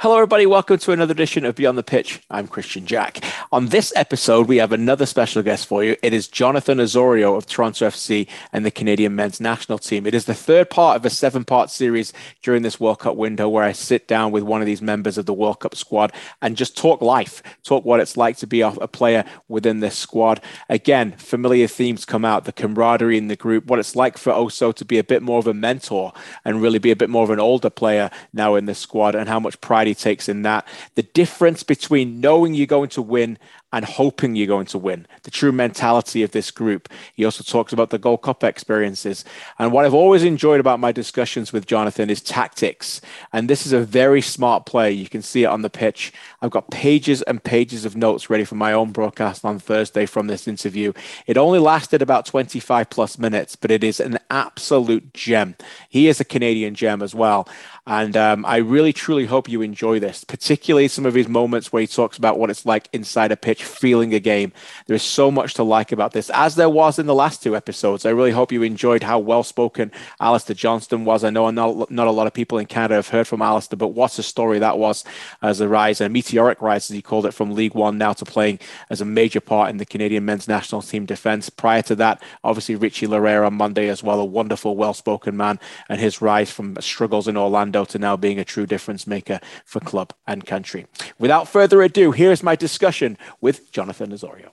Hello, everybody. Welcome to another edition of Beyond the Pitch. I'm Kristian Jack. On this episode, we have another special guest for you. It is Jonathan Osorio of Toronto FC and the Canadian men's national team. It is the third part of a seven part series during this World Cup window where I sit down with one of these members of the World Cup squad and just talk life, talk what it's like to be a player within this squad. Again, familiar themes come out the camaraderie in the group, what it's like for Oso to be a bit more of a mentor and really be a bit more of an older player now in this squad and how much pride takes in that. The difference between knowing you're going to win and hoping you're going to win, the true mentality of this group. He also talks about the Gold Cup experiences. And what I've always enjoyed about my discussions with Jonathan is tactics. And this is a very smart play. You can see it on the pitch. I've got pages and pages of notes ready for my own broadcast on Thursday from this interview. It only lasted about 25 plus minutes, but it is an absolute gem. He is a Canadian gem as well. And um, I really, truly hope you enjoy this, particularly some of his moments where he talks about what it's like inside a pitch, feeling a game. There is so much to like about this, as there was in the last two episodes. I really hope you enjoyed how well spoken Alistair Johnston was. I know not, not a lot of people in Canada have heard from Alistair, but what a story that was as a rise, a meteoric rise, as he called it, from League One now to playing as a major part in the Canadian men's national team defense. Prior to that, obviously, Richie Laryea on Monday as well, a wonderful, well spoken man, and his rise from struggles in Orlando to now being a true difference maker for club and country. Without further ado, here's my discussion with Jonathan Osorio.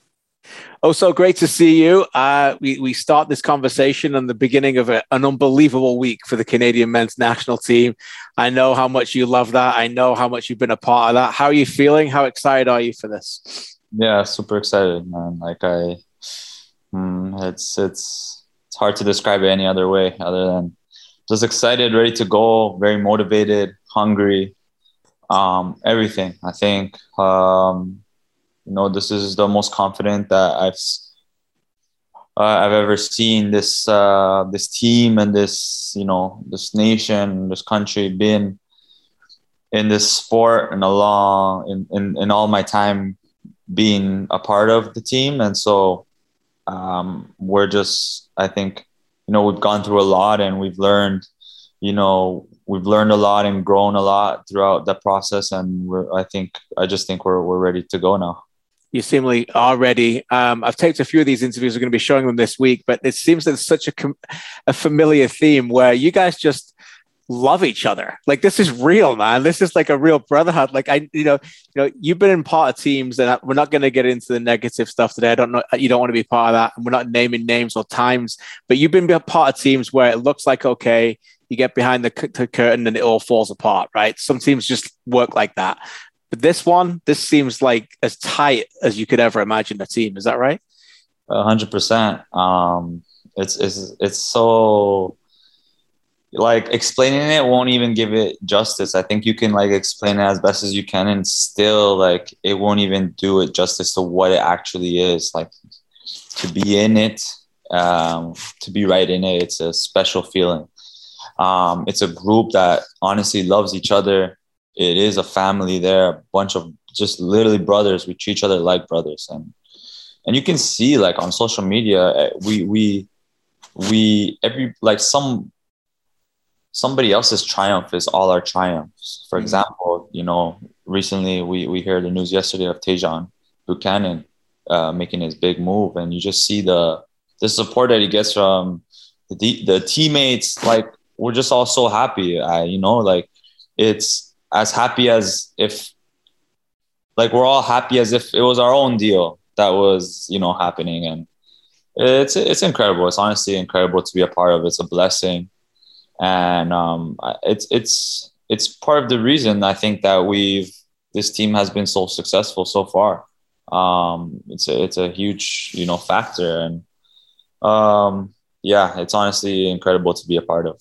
Oh, so great to see you. Uh, we, we start this conversation on the beginning of a, an unbelievable week for the Canadian men's national team. I know how much you love that. I know how much you've been a part of that. How are you feeling? How excited are you for this? Yeah, super excited, man. Like I, mm, it's it's it's hard to describe it any other way other than just excited, ready to go, very motivated, hungry, um, everything. I think um, you know this is the most confident that I've uh, I've ever seen this uh, this team and this you know this nation, this country been in this sport and along in, in, in all my time being a part of the team and so um, we're just I think you know we've gone through a lot and we've learned you know we've learned a lot and grown a lot throughout that process and we're i think i just think we're, we're ready to go now you seemingly are ready. Um, I've taped a few of these interviews. We're going to be showing them this week, but it seems that it's such a, com- a familiar theme where you guys just love each other. Like this is real, man. This is like a real brotherhood. Like I, you know, you know, you've been in part of teams, and we're not going to get into the negative stuff today. I don't know. You don't want to be part of that, and we're not naming names or times. But you've been part of teams where it looks like okay, you get behind the, the curtain and it all falls apart, right? Some teams just work like that. But this one, this seems like as tight as you could ever imagine a team. Is that right? Hundred percent. Um, it's it's it's so like explaining it won't even give it justice. I think you can like explain it as best as you can, and still like it won't even do it justice to what it actually is. Like to be in it, um, to be right in it, it's a special feeling. Um, it's a group that honestly loves each other. It is a family there, a bunch of just literally brothers. We treat each other like brothers, and and you can see like on social media, eh, we we we every like some somebody else's triumph is all our triumphs. For mm-hmm. example, you know, recently we we heard the news yesterday of Tajon Buchanan uh, making his big move, and you just see the the support that he gets from the the teammates. Like we're just all so happy. I, you know, like it's as happy as if, like we're all happy as if it was our own deal that was, you know, happening. And it's, it's incredible. It's honestly incredible to be a part of. It's a blessing. And um, it's, it's, it's part of the reason I think that we've, this team has been so successful so far. Um, it's a, it's a huge, you know, factor. And um, yeah, it's honestly incredible to be a part of.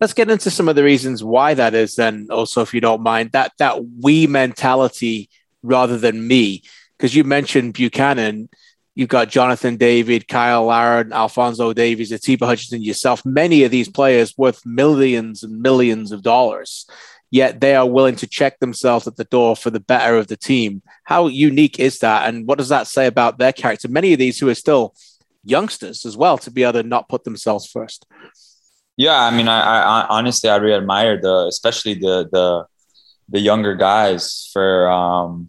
Let's get into some of the reasons why that is. Then, also, if you don't mind, that that we mentality rather than me, because you mentioned Buchanan. You've got Jonathan David, Cyle Larin, Alphonso Davies, Atiba Hutchinson, yourself. Many of these players worth millions and millions of dollars, yet they are willing to check themselves at the door for the better of the team. How unique is that? And what does that say about their character? Many of these who are still youngsters as well to be able to not put themselves first. Yeah, I mean, I, I honestly I really admire the, especially the the the younger guys for um,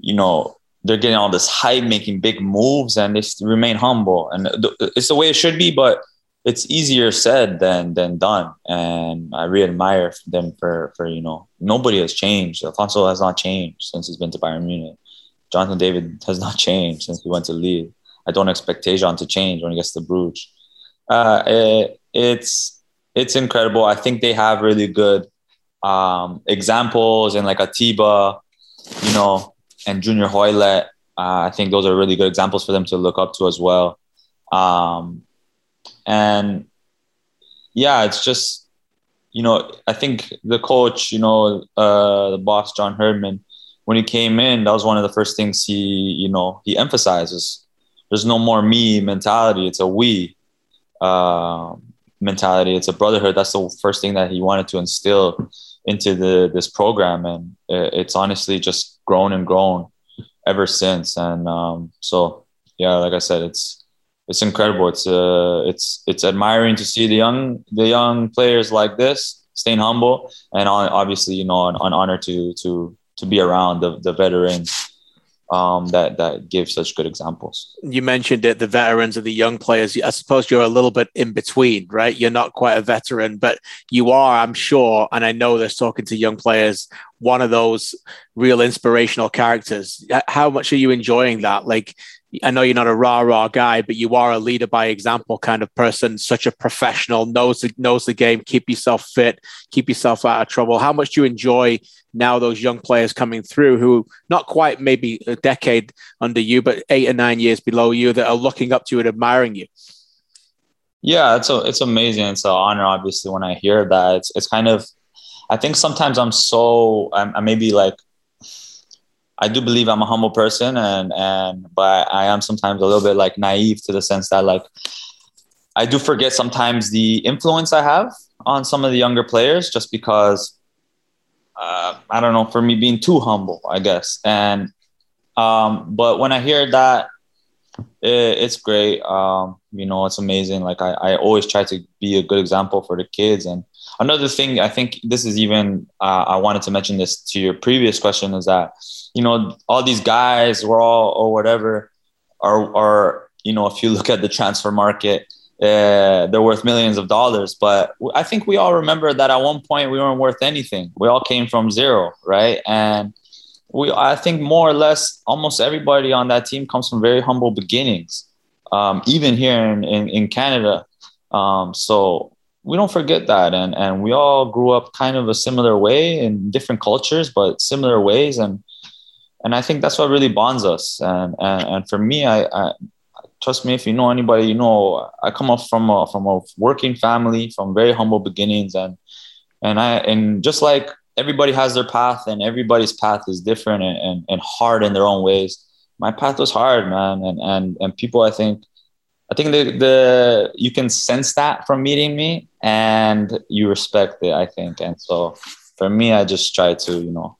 you know they're getting all this hype, making big moves, and they remain humble. And it's the way it should be, but it's easier said than than done. And I really admire them for for you know nobody has changed. Alphonso has not changed since he's been to Bayern Munich. Jonathan David has not changed since he went to Lille. I don't expect Tajon to change when he gets to Bruges. Uh, it, it's it's incredible. I think they have really good um, examples and like Atiba, you know, and Junior Hoilett. Uh, I think those are really good examples for them to look up to as well. Um, and yeah, it's just you know I think the coach, you know, uh, the boss John Herdman, when he came in, that was one of the first things he you know he emphasizes. There's no more me mentality; it's a we uh, mentality. It's a brotherhood. That's the first thing that he wanted to instill into the this program, and it's honestly just grown and grown ever since. And um, so, yeah, like I said, it's it's incredible. It's uh, it's it's admiring to see the young the young players like this staying humble, and obviously, you know, an, an honor to to to be around the the veterans um, that that give such good examples. You mentioned it, the veterans and the young players. I suppose you're a little bit in between, right? You're not quite a veteran, but you are, I'm sure, and I know this talking to young players, one of those real inspirational characters. How much are you enjoying that? Like, I know you're not a rah rah guy, but you are a leader by example kind of person. Such a professional, knows the, knows the game. Keep yourself fit, keep yourself out of trouble. How much do you enjoy now those young players coming through who not quite maybe a decade under you, but eight or nine years below you that are looking up to you and admiring you? Yeah, it's a, it's amazing. It's an honor, obviously, when I hear that. It's it's kind of, I think sometimes I'm so I'm, I maybe like I do believe I'm a humble person, and and but I am sometimes a little bit like naive to the sense that like I do forget sometimes the influence I have on some of the younger players, just because uh, I don't know for me being too humble, I guess. And um, but when I hear that, it, it's great. Um, you know, it's amazing. Like I, I always try to be a good example for the kids. And another thing, I think this is even uh, I wanted to mention this to your previous question is that you know, all these guys were all or whatever are are you know, if you look at the transfer market, uh, they're worth millions of dollars. But I think we all remember that at one point we weren't worth anything. We all came from zero, right? And we, I think more or less, almost everybody on that team comes from very humble beginnings, um, even here in, in, in Canada. Um, so we don't forget that. And, and we all grew up kind of a similar way in different cultures, but similar ways. And and I think that's what really bonds us. And and, and for me, I, I trust me if you know anybody, you know I come up from a from a working family, from very humble beginnings, and and I and just like everybody has their path, and everybody's path is different and, and, and hard in their own ways. My path was hard, man, and and and people, I think. I think the, the you can sense that from meeting me and you respect it, I think. And so for me, I just try to, you know,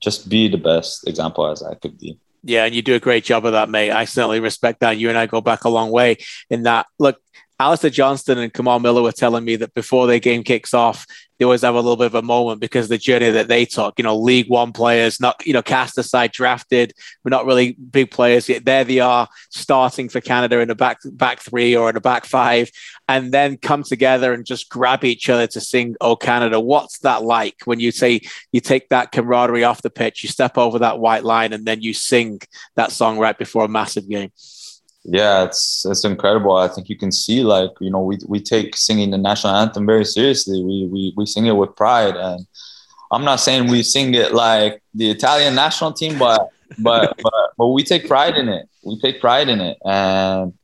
just be the best example as I could be. Yeah, and you do a great job of that, mate. I certainly respect that. You and I go back a long way in that. Look, Alistair Johnston and Kamal Miller were telling me that before their game kicks off, they always have a little bit of a moment because the journey that they took, you know, League One players, not, you know, cast aside drafted, we're not really big players. Yet there they are starting for Canada in a back back three or in a back five, and then come together and just grab each other to sing Oh Canada. What's that like when you say you take that camaraderie off the pitch, you step over that white line, and then you sing that song right before a massive game? Yeah it's it's incredible. I think you can see like you know we, we take singing the national anthem very seriously. We, we we sing it with pride. And i'm not saying we sing it like the italian national team but but but, but we take pride in it. We take pride in it. And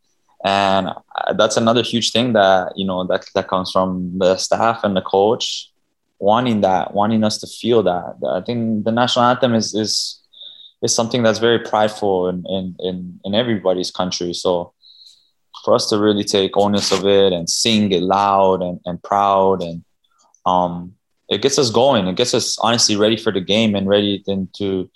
and that's another huge thing that you know that that comes from the staff and the coach wanting that wanting us to feel that i think the national anthem is is is something that's very prideful in, in, in, in everybody's country. So for us to really take onus of it and sing it loud and, and proud and um, it gets us going. It gets us honestly ready for the game and ready then to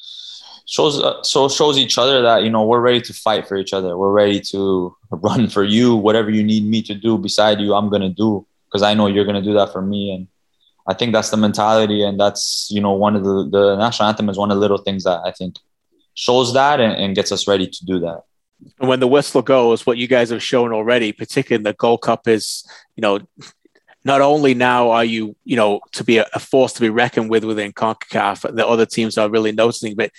shows uh, so shows each other that you know we're ready to fight for each other. We're ready to run for you. Whatever you need me to do beside you, I'm gonna do because I know you're gonna do that for me. And I think that's the mentality, and that's you know one of the the national anthem is one of the little things that I think shows that and, and gets us ready to do that. And when the whistle goes, what you guys have shown already, particularly in the Gold Cup, is you know not only now are you, you know, to be a, force to be reckoned with within CONCACAF, the other teams are really noticing, but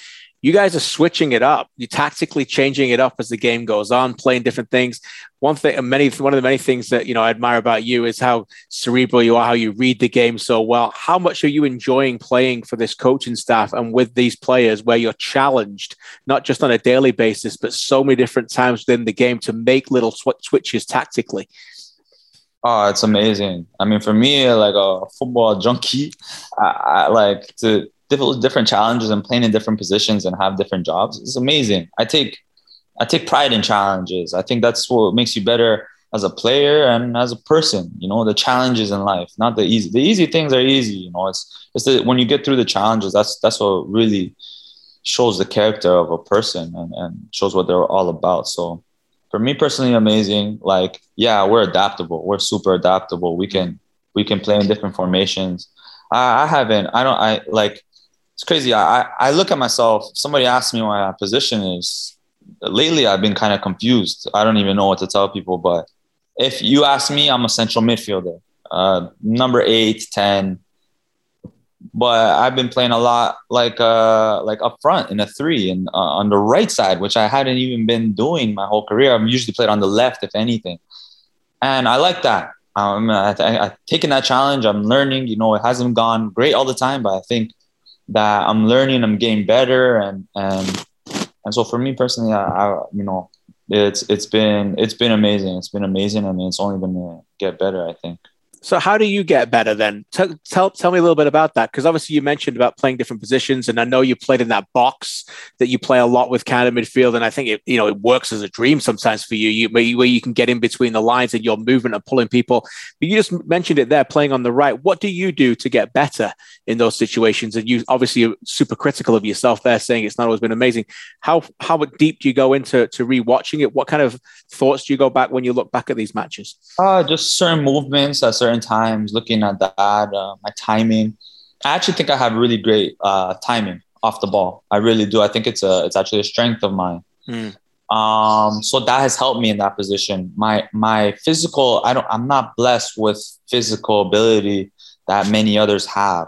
you guys are switching it up. You're tactically changing it up as the game goes on, playing different things. One thing, many one of the many things that you know I admire about you is how cerebral you are, how you read the game so well. How much are you enjoying playing for this coaching staff and with these players, where you're challenged not just on a daily basis, but so many different times within the game to make little sw- switches tactically? Oh, it's amazing. I mean, for me, like a football junkie, I, I like to different different challenges and playing in different positions and have different jobs. It's amazing. I take I take pride in challenges. I think that's what makes you better as a player and as a person. You know, the challenges in life, not the easy. The easy things are easy. You know, it's it's the, when you get through the challenges. That's that's what really shows the character of a person and, and shows what they're all about. So for me personally, amazing. Like, yeah, we're adaptable. We're super adaptable. We can we can play in different formations. I, I haven't. I don't. I like it's crazy. I, I look at myself. Somebody asked me what my position is. Lately, I've been kind of confused. I don't even know what to tell people. But if you ask me, I'm a central midfielder, uh, number eight, 10. But I've been playing a lot like uh, like up front in a three and uh, on the right side, which I hadn't even been doing my whole career. I'm usually played on the left, if anything. And I like that. Um, I, I, I've taken that challenge. I'm learning. You know, it hasn't gone great all the time, but I think – that I'm learning, I'm getting better, and and and so for me personally, I, I you know it's it's been it's been amazing. It's been amazing. I mean, it's only going to get better. I think. So how do you get better then? Tell tell, tell me a little bit about that because obviously you mentioned about playing different positions, and I know you played in that box that you play a lot with Canada midfield, and I think it you know it works as a dream sometimes for you, you where, you can get in between the lines and your movement and pulling people. But you just mentioned it there, playing on the right. What do you do to get better in those situations? And you obviously are super critical of yourself there, saying it's not always been amazing. How how deep do you go into to rewatching it? What kind of thoughts do you go back when you look back at these matches? Uh, just certain movements certain certain times, looking at that, uh, my timing. I actually think I have really great uh, timing off the ball. I really do. I think it's a it's actually a strength of mine. Mm. Um, so that has helped me in that position. My my physical, I don't, I'm not blessed with physical ability that many others have.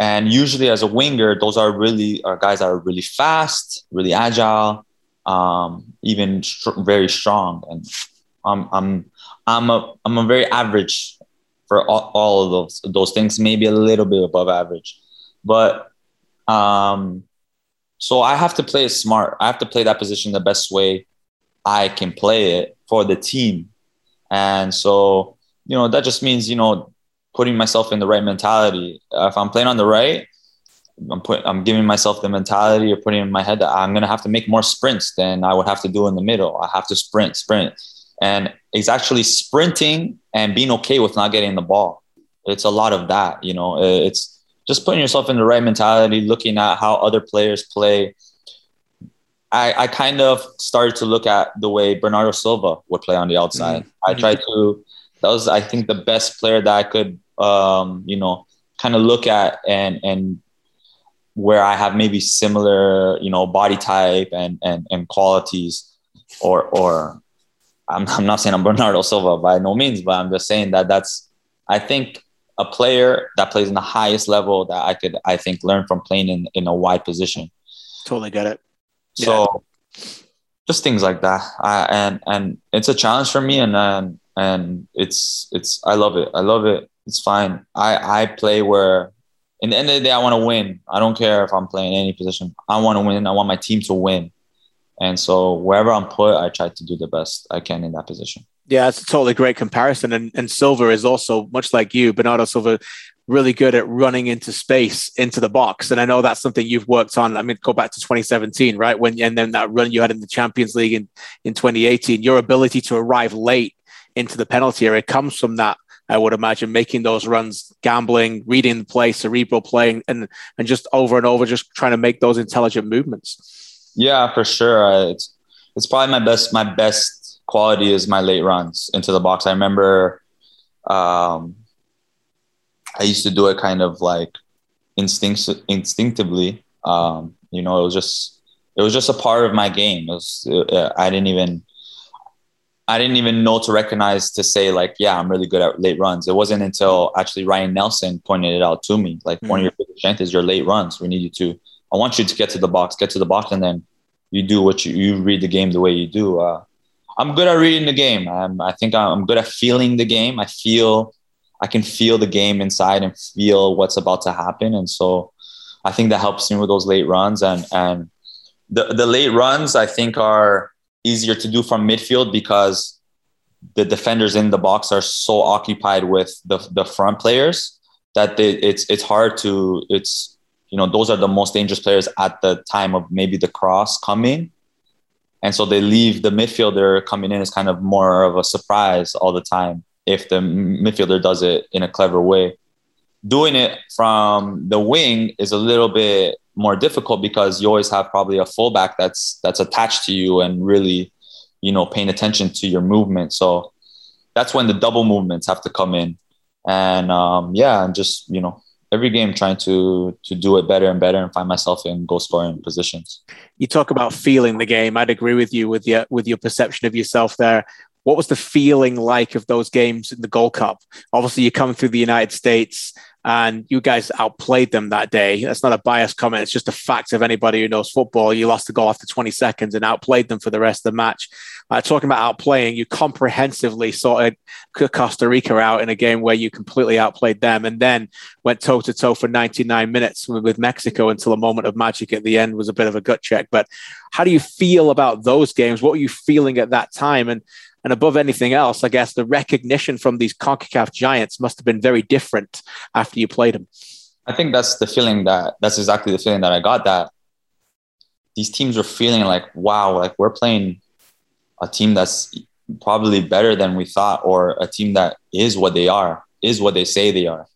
And usually, as a winger, those are really are guys that are really fast, really agile, um, even str- very strong. And I'm I'm I'm a I'm a very average for all, all of those those things, maybe a little bit above average. But um, so I have to play smart. I have to play that position the best way I can play it for the team. And so, you know, that just means, you know, putting myself in the right mentality. If I'm playing on the right, I'm put, I'm giving myself the mentality or putting in my head that I'm gonna have to make more sprints than I would have to do in the middle. I have to sprint, sprint. And it's actually sprinting and being okay with not getting the ball. It's a lot of that, you know. It's just putting yourself in the right mentality, looking at how other players play. I, I kind of started to look at the way Bernardo Silva would play on the outside. Mm-hmm. I tried to. That was, I think, the best player that I could, um, you know, kind of look at and and where I have maybe similar, you know, body type and and and qualities, or or I'm, I'm not saying I'm Bernardo Silva by no means, but I'm just saying that that's, I think, a player that plays in the highest level that I could, I think, learn from playing in, in a wide position. Totally get it. So, yeah. just things like that, I, and and it's a challenge for me, and and and it's it's I love it. I love it. It's fine. I I play where, in the end of the day, I want to win. I don't care if I'm playing any position. I want to win. I want my team to win. And so wherever I'm put, I try to do the best I can in that position. Yeah, it's a totally great comparison. And, and Silva is also much like you, Bernardo Silva, really good at running into space into the box. And I know that's something you've worked on. I mean, go back to 2017, right? When and then that run you had in the Champions League in, in 2018, your ability to arrive late into the penalty area comes from that. I would imagine making those runs, gambling, reading the play, cerebral playing, and and just over and over, just trying to make those intelligent movements. Yeah, for sure. It's it's probably my best my best quality is my late runs into the box. I remember um, I used to do it kind of like instinct instinctively. Um, you know, it was just it was just a part of my game. It was uh, I didn't even I didn't even know to recognize to say like, yeah, I'm really good at late runs. It wasn't until actually Ryan Nelsen pointed it out to me, like mm-hmm. one of your biggest strengths is your late runs. We need you to. I want you to get to the box, get to the box, and then you do what you you read the game the way you do. Uh, I'm good at reading the game. I'm, I think I'm good at feeling the game. I feel I can feel the game inside and feel what's about to happen, and so I think that helps me with those late runs and and the the late runs I think are easier to do from midfield because the defenders in the box are so occupied with the, the front players that they, it's it's hard to it's you know those are the most dangerous players at the time of maybe the cross coming and so they leave the midfielder coming in as kind of more of a surprise all the time if the midfielder does it in a clever way doing it from the wing is a little bit more difficult because you always have probably a fullback that's that's attached to you and really, you know, paying attention to your movement. So that's when the double movements have to come in. And um, yeah, and just you know, every game trying to to do it better and better and find myself in goal scoring positions. You talk about feeling the game. I'd agree with you with your with your perception of yourself there. What was the feeling like of those games in the Gold Cup? Obviously, you come through the United States and you guys outplayed them that day. That's not a biased comment. It's just a fact of anybody who knows football. You lost the goal after 20 seconds and outplayed them for the rest of the match. Uh, talking about outplaying, you comprehensively sorted Costa Rica out in a game where you completely outplayed them and then went toe to toe for 99 minutes with Mexico until a moment of magic at the end was a bit of a gut check. But how do you feel about those games? What were you feeling at that time? And and above anything else, I guess the recognition from these CONCACAF giants must have been very different after you played them. I think that's the feeling that that's exactly the feeling that I got that these teams were feeling like, wow, like we're playing a team that's probably better than we thought, or a team that is what they are, is what they say they are.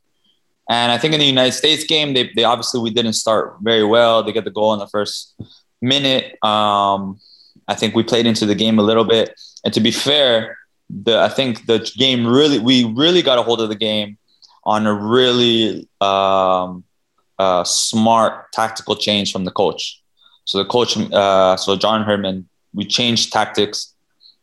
And I think in the United States game, they, they obviously we didn't start very well. They get the goal in the first minute. Um, I think we played into the game a little bit. And to be fair, the I think the game really we really got a hold of the game on a really um, uh, smart tactical change from the coach. So the coach, uh, so John Herdman, we changed tactics,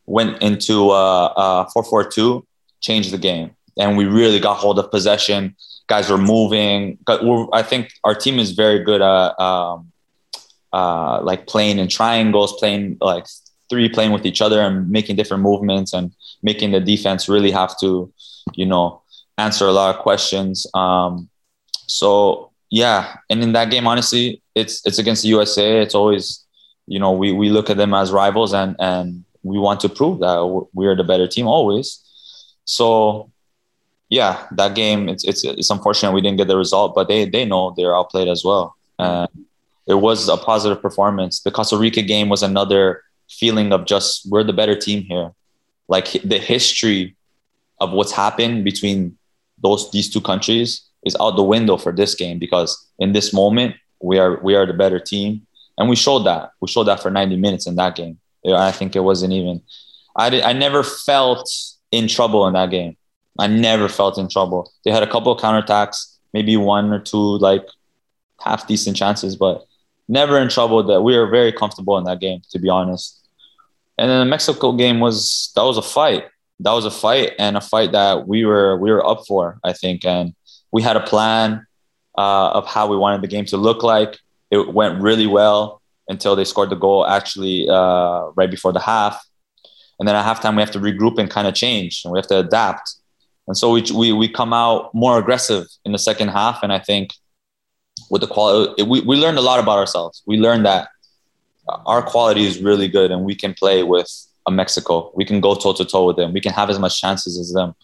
went into uh, uh, 4-4-2, changed the game, and we really got hold of possession. Guys were moving. I think our team is very good at um, uh, like playing in triangles, playing like three, playing with each other and making different movements and making the defense really have to, you know, answer a lot of questions. Um, so yeah, and in that game, honestly, it's it's against the USA. It's always, you know, we we look at them as rivals and and we want to prove that we are the better team always. So yeah, that game it's it's it's unfortunate we didn't get the result, but they they know they're outplayed as well. It was a positive performance. The Costa Rica game was another feeling of just we're the better team here. Like the history of what's happened between those these two countries is out the window for this game because in this moment we are we are the better team and we showed that we showed that for 90 minutes in that game i think it wasn't even i did, i never felt in trouble in that game i never felt in trouble they had a couple of counterattacks maybe one or two like half decent chances but never in trouble. That we were very comfortable in that game, to be honest. And then the Mexico game was that was a fight. That was a fight and a fight that we were we were up for, I think. And we had a plan uh, of how we wanted the game to look like. It went really well until they scored the goal actually uh, right before the half. And then at halftime, we have to regroup and kind of change and we have to adapt. And so we, we, we come out more aggressive in the second half. And I think with the quality. We, we learned a lot about ourselves. We learned that our quality is really good and we can play with a Mexico. We can go toe to toe with them. We can have as much chances as them.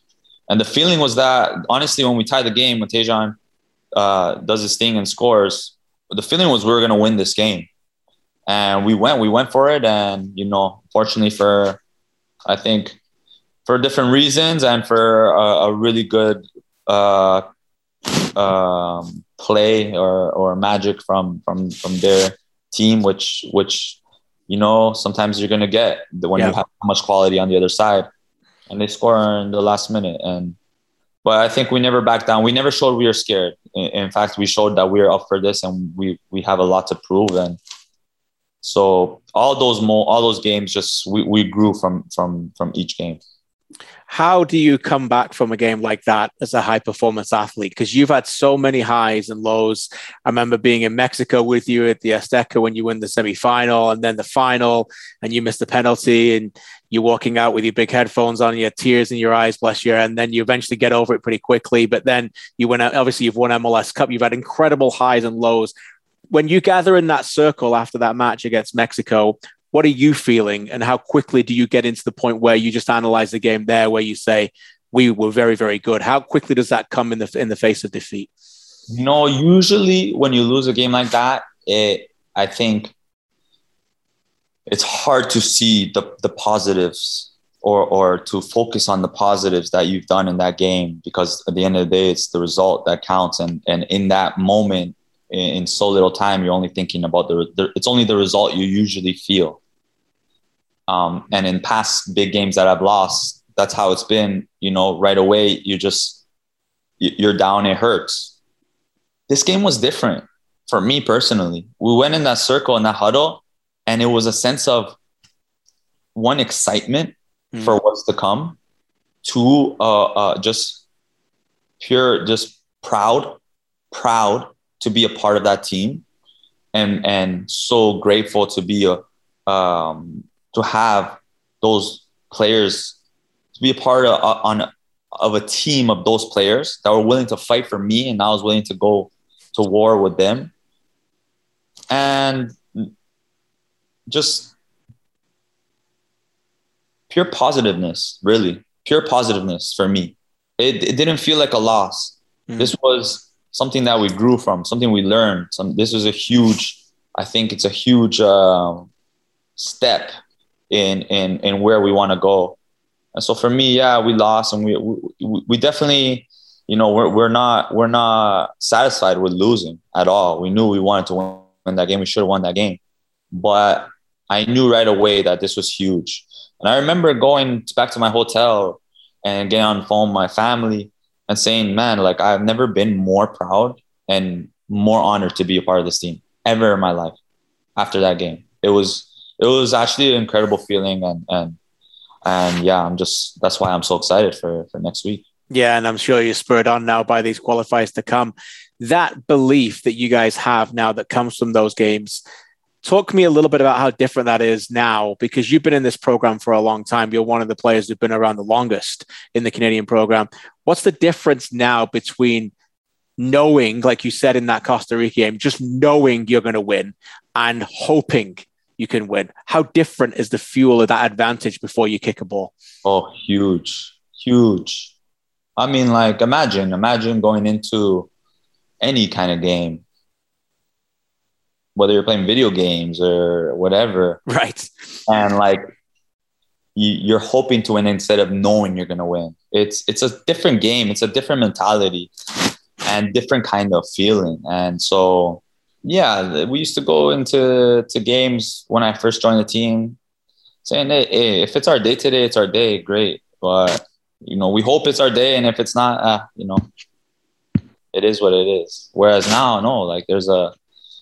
And the feeling was that honestly, when we tied the game, when Tajon uh, does his thing and scores, the feeling was we were going to win this game. And we went, we went for it. And, you know, fortunately for, I think, for different reasons and for a, a really good uh, um, play or or magic from from from their team, which which you know sometimes you're gonna get when yeah. you have much quality on the other side, and they score in the last minute, and but I think we never backed down. We never showed we were scared. In, in fact, we showed that we are up for this and we we have a lot to prove. And so all those mo- all those games, just we, we grew from from from each game. How do you come back from a game like that as a high performance athlete? Because you've had so many highs and lows. I remember being in Mexico with you at the Azteca when you win the semifinal and then the final, and you missed the penalty, and you're walking out with your big headphones on, your tears in your eyes, bless you, and then you eventually get over it pretty quickly. But then you win. Obviously, you've won MLS Cup. You've had incredible highs and lows. When you gather in that circle after that match against Mexico, what are you feeling and how quickly do you get into the point where you just analyze the game there where you say we were very very good. How quickly does that come in the in the face of defeat? No usually when you lose a game like that it i think it's hard to see the the positives or or to focus on the positives that you've done in that game because at the end of the day it's the result that counts. And and in that moment in, in so little time you're only thinking about the, the it's only the result you usually feel um, and in past big games that I've lost, that's how it's been. You know, right away you just you're down. It hurts. This game was different for me personally. We went in that circle in that huddle, and it was a sense of one excitement mm. for what's to come, two uh, uh, just pure, just proud, proud to be a part of that team, and and so grateful to be a um, to have those players to be a part of on of a team of those players that were willing to fight for me and I was willing to go to war with them. And just pure positiveness really. Pure positiveness for me. It, it didn't feel like a loss. Mm-hmm. this was something that we grew from something we learned. Some this was a huge i think it's a huge uh, step in in in where we want to go. And so for me, yeah, we lost, and we we, we definitely, you know, we're we're not we're not satisfied with losing at all. We knew we wanted to win that game. We should have won that game, but I knew right away that this was huge. And I remember going back to my hotel and getting on the phone with my family and saying, "Man, like I've never been more proud and more honored to be a part of this team ever in my life." After that game, it was it was actually an incredible feeling and and and yeah, I'm just that's why I'm so excited for for next week. Yeah, and I'm sure you're spurred on now by these qualifiers to come. That belief that you guys have now that comes from those games. Talk to me a little bit about how different that is now because you've been in this program for a long time. You're one of the players who've been around the longest in the Canadian program. What's the difference now between knowing, like you said in that Costa Rica game, just knowing you're going to win and hoping you can win. How different is the fuel of that advantage before you kick a ball? Oh, huge, huge. I mean, like, imagine, imagine going into any kind of game, whether you're playing video games or whatever. Right. And like, you, are hoping to win instead of knowing you're going to win. It's it's a different game. It's a different mentality and different kind of feeling. And so yeah, we used to go into to games when I first joined the team, saying, "Hey, hey if it's our day today, it's our day. Great, but you know, we hope it's our day, and if it's not, uh, you know, it is what it is." Whereas now, no, like there's a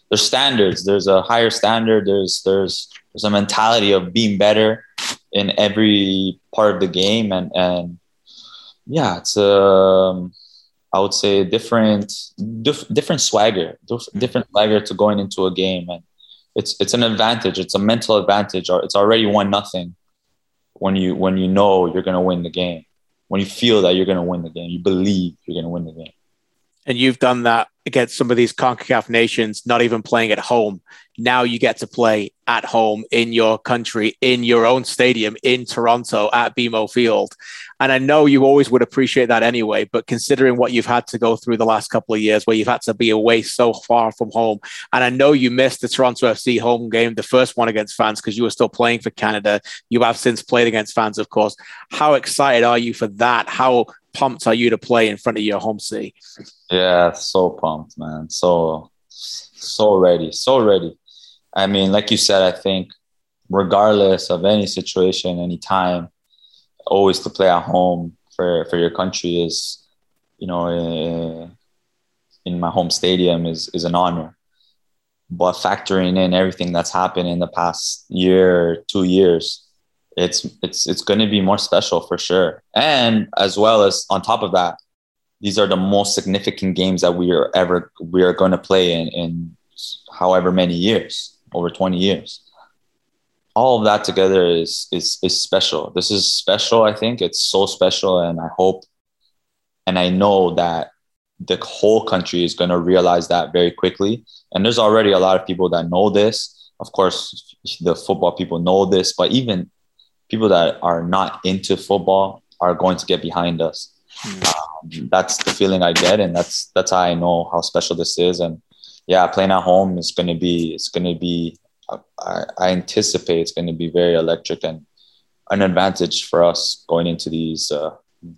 there's standards, there's a higher standard, there's there's there's a mentality of being better in every part of the game, and and yeah, it's um I would say different dif- different swagger, dif- mm-hmm. different swagger to going into a game, and it's it's an advantage. It's a mental advantage, or it's already one nothing when you when you know you're gonna win the game, when you feel that you're gonna win the game, you believe you're gonna win the game. And you've done that against some of these CONCACAF nations, not even playing at home. Now you get to play at home in your country, in your own stadium in Toronto at BMO Field. And I know you always would appreciate that anyway, but considering what you've had to go through the last couple of years where you've had to be away so far from home, and I know you missed the Toronto FC home game, the first one against fans, because you were still playing for Canada. You have since played against fans, of course. How excited are you for that? How pumped are you to play in front of your home city? Yeah, so pumped, man. So, so ready, so ready. I mean, like you said, I think regardless of any situation, any time, always to play at home for, for your country is you know, uh, in my home stadium is is an honor. But factoring in everything that's happened in the past year, two years, it's it's it's going to be more special for sure. And as well as on top of that, these are the most significant games that we are ever we are going to play in in however many years, over 20 years. All of that together is is is special. This is special, I think. It's so special and I hope and I know that the whole country is going to realize that very quickly. And there's already a lot of people that know this. Of course, the football people know this, but even people that are not into football are going to get behind us. Mm. Um, that's the feeling I get, and that's that's how I know how special this is. And yeah, playing at home is going to be it's going to be. I, I anticipate it's going to be very electric and an advantage for us going into these uh,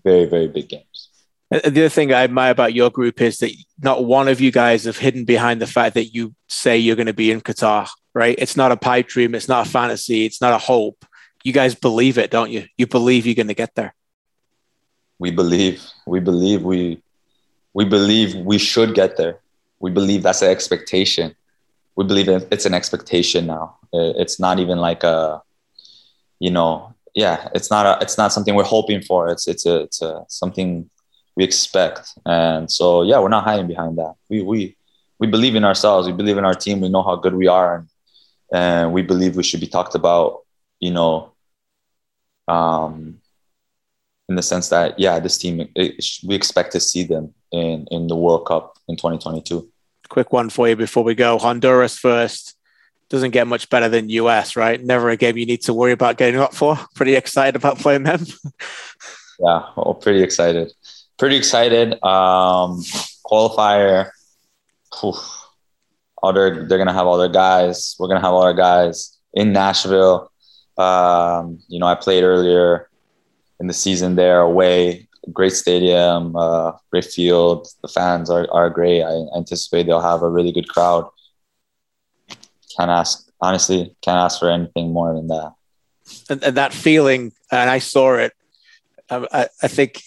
very very big games. The other thing I admire about your group is that not one of you guys have hidden behind the fact that you say you're going to be in Qatar, right? It's not a pipe dream. It's not a fantasy. It's not a hope. You guys believe it, don't you? You believe you're going to get there. We believe. We believe we. We believe we should get there. We believe that's an expectation. We believe it's an expectation now. Uh, it's not even like a, you know, yeah. It's not a. It's not something we're hoping for. It's it's a it's a something we expect. And so, yeah, we're not hiding behind that. We we we believe in ourselves. We believe in our team. We know how good we are, and, and we believe we should be talked about. You know, um, in the sense that yeah, this team it, we expect to see them in in the World Cup in 2022. Quick one for you before we go. Honduras first. Doesn't get much better than US, right? Never a game you need to worry about getting up for. Pretty excited about playing them. yeah, well, pretty excited pretty excited. Um, qualifier, other they're gonna have all their guys. We're gonna have all our guys in Nashville. Um, you know, I played earlier in the season there away. Great stadium, uh, great field. The fans are, are great. I anticipate they'll have a really good crowd. Can't ask honestly, can't ask for anything more than that. And, and that feeling, and I saw it. I, I think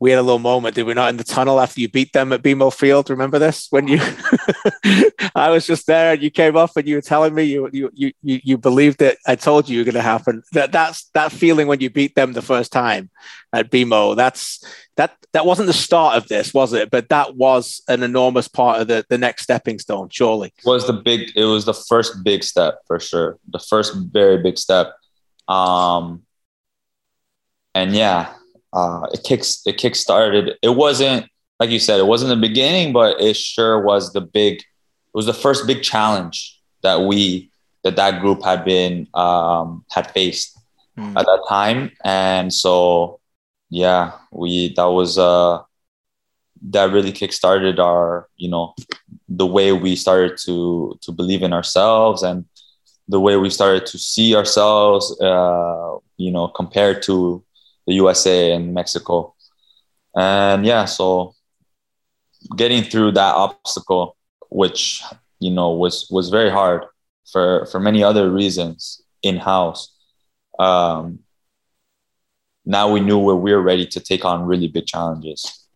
we had a little moment, did we not, in the tunnel after you beat them at BMO Field? Remember this? When you, I was just there, and you came up and you were telling me you you you you believed it. I told you you were going to happen. That that's that feeling when you beat them the first time at BMO. That's that that wasn't the start of this, was it? But that was an enormous part of the the next stepping stone. Surely was the big. It was the first big step for sure. The first very big step. Um, and yeah, uh, it kicks it kick started. It wasn't like you said, it wasn't the beginning, but it sure was the big. It was the first big challenge that we that that group had been um, had faced mm. at that time, and so yeah, we that was uh that really kickstarted our you know the way we started to to believe in ourselves and the way we started to see ourselves uh, you know compared to the USA and Mexico. And yeah, so getting through that obstacle, which you know was was very hard for for many other reasons in house. Um, now we knew where we were ready to take on really big challenges.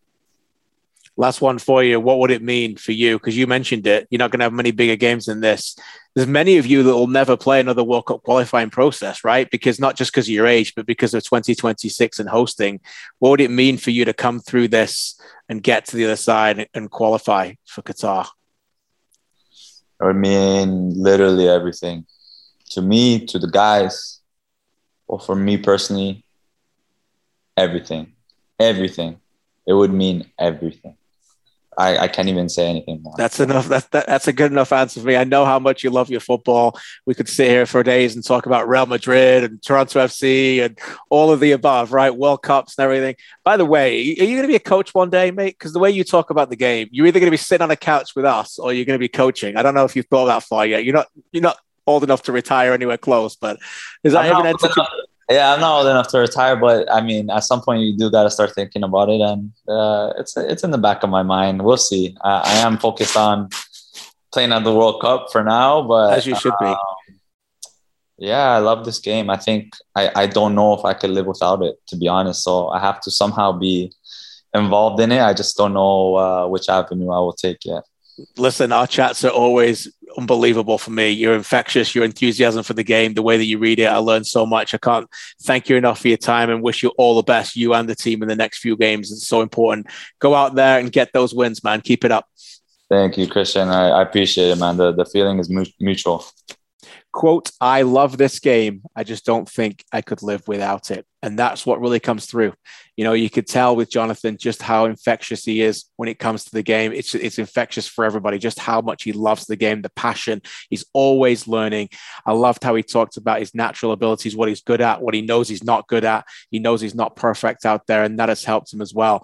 Last one for you. What would it mean for you? Because you mentioned it, you're not going to have many bigger games than this. There's many of you that will never play another World Cup qualifying process, right? Because not just because of your age, but because of 2026 and hosting. What would it mean for you to come through this and get to the other side and qualify for Qatar? Would mean literally everything to me, to the guys, or for me personally, everything, everything. It would mean everything. I, I can't even say anything more. That's enough. That's that, that's a good enough answer for me. I know how much you love your football. We could sit here for days and talk about Real Madrid and Toronto FC and all of the above, right? World Cups and everything. By the way, are you going to be a coach one day, mate? Because the way you talk about the game, you're either going to be sitting on a couch with us or you're going to be coaching. I don't know if you've thought that far yet. You're not. You're not old enough to retire anywhere close, but is that even yeah, I'm not old enough to retire, but I mean, at some point you do got to start thinking about it, and uh, it's it's in the back of my mind. We'll see. I, I, am focused on playing at the World Cup for now, but as you should be. Um, yeah, I love this game. I think I, I don't know if I could live without it, to be honest. So I have to somehow be involved in it. I just don't know uh, which avenue I will take yet. Listen, our chats are always unbelievable for me. You're infectious, your enthusiasm for the game, the way that you read it. I learned so much. I can't thank you enough for your time and wish you all the best, you and the team in the next few games. It's so important. Go out there and get those wins, man. Keep it up. Thank you, Kristian. I, I appreciate it, man. The, the feeling is mutual quote, I love this game. I just don't think I could live without it. And that's what really comes through. You know, you could tell with Jonathan just how infectious he is when it comes to the game. It's, it's infectious for everybody, just how much he loves the game, the passion. He's always learning. I loved how he talked about his natural abilities, what he's good at, what he knows he's not good at. He knows he's not perfect out there, and that has helped him as well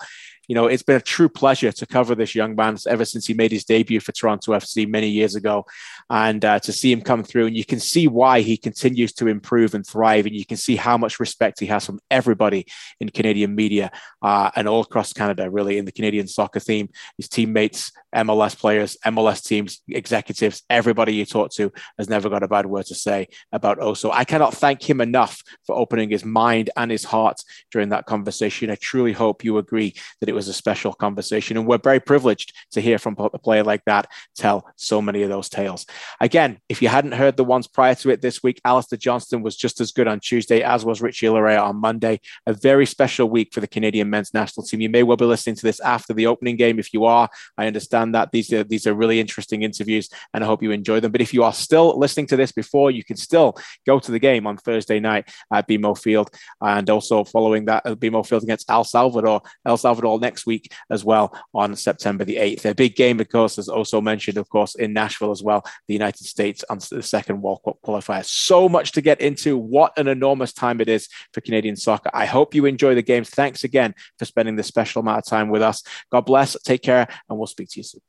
you know, it's been a true pleasure to cover this young man ever since he made his debut for Toronto FC many years ago. And uh, to see him come through, and you can see why he continues to improve and thrive. And you can see how much respect he has from everybody in Canadian media uh, and all across Canada, really, in the Canadian soccer theme. His teammates, MLS players, MLS teams, executives, everybody you talk to has never got a bad word to say about Oso. I cannot thank him enough for opening his mind and his heart during that conversation. I truly hope you agree that it was a special conversation. And we're very privileged to hear from a player like that tell so many of those tales. Again, if you hadn't heard the ones prior to it this week, Alistair Johnston was just as good on Tuesday, as was Richie Laryea on Monday. A very special week for the Canadian men's national team. You may well be listening to this after the opening game. If you are, I understand that these are these are really interesting interviews, and I hope you enjoy them. But if you are still listening to this before, you can still go to the game on Thursday night at BMO Field, and also following that uh, at BMO Field against El Salvador. El Salvador next week as well on September the 8th. A big game, of course, as also mentioned, of course, in Nashville as well, the United States on the second World Cup qualifier. So much to get into. What an enormous time it is for Canadian soccer. I hope you enjoy the games. Thanks again for spending this special amount of time with us. God bless, take care, and we'll speak to you soon.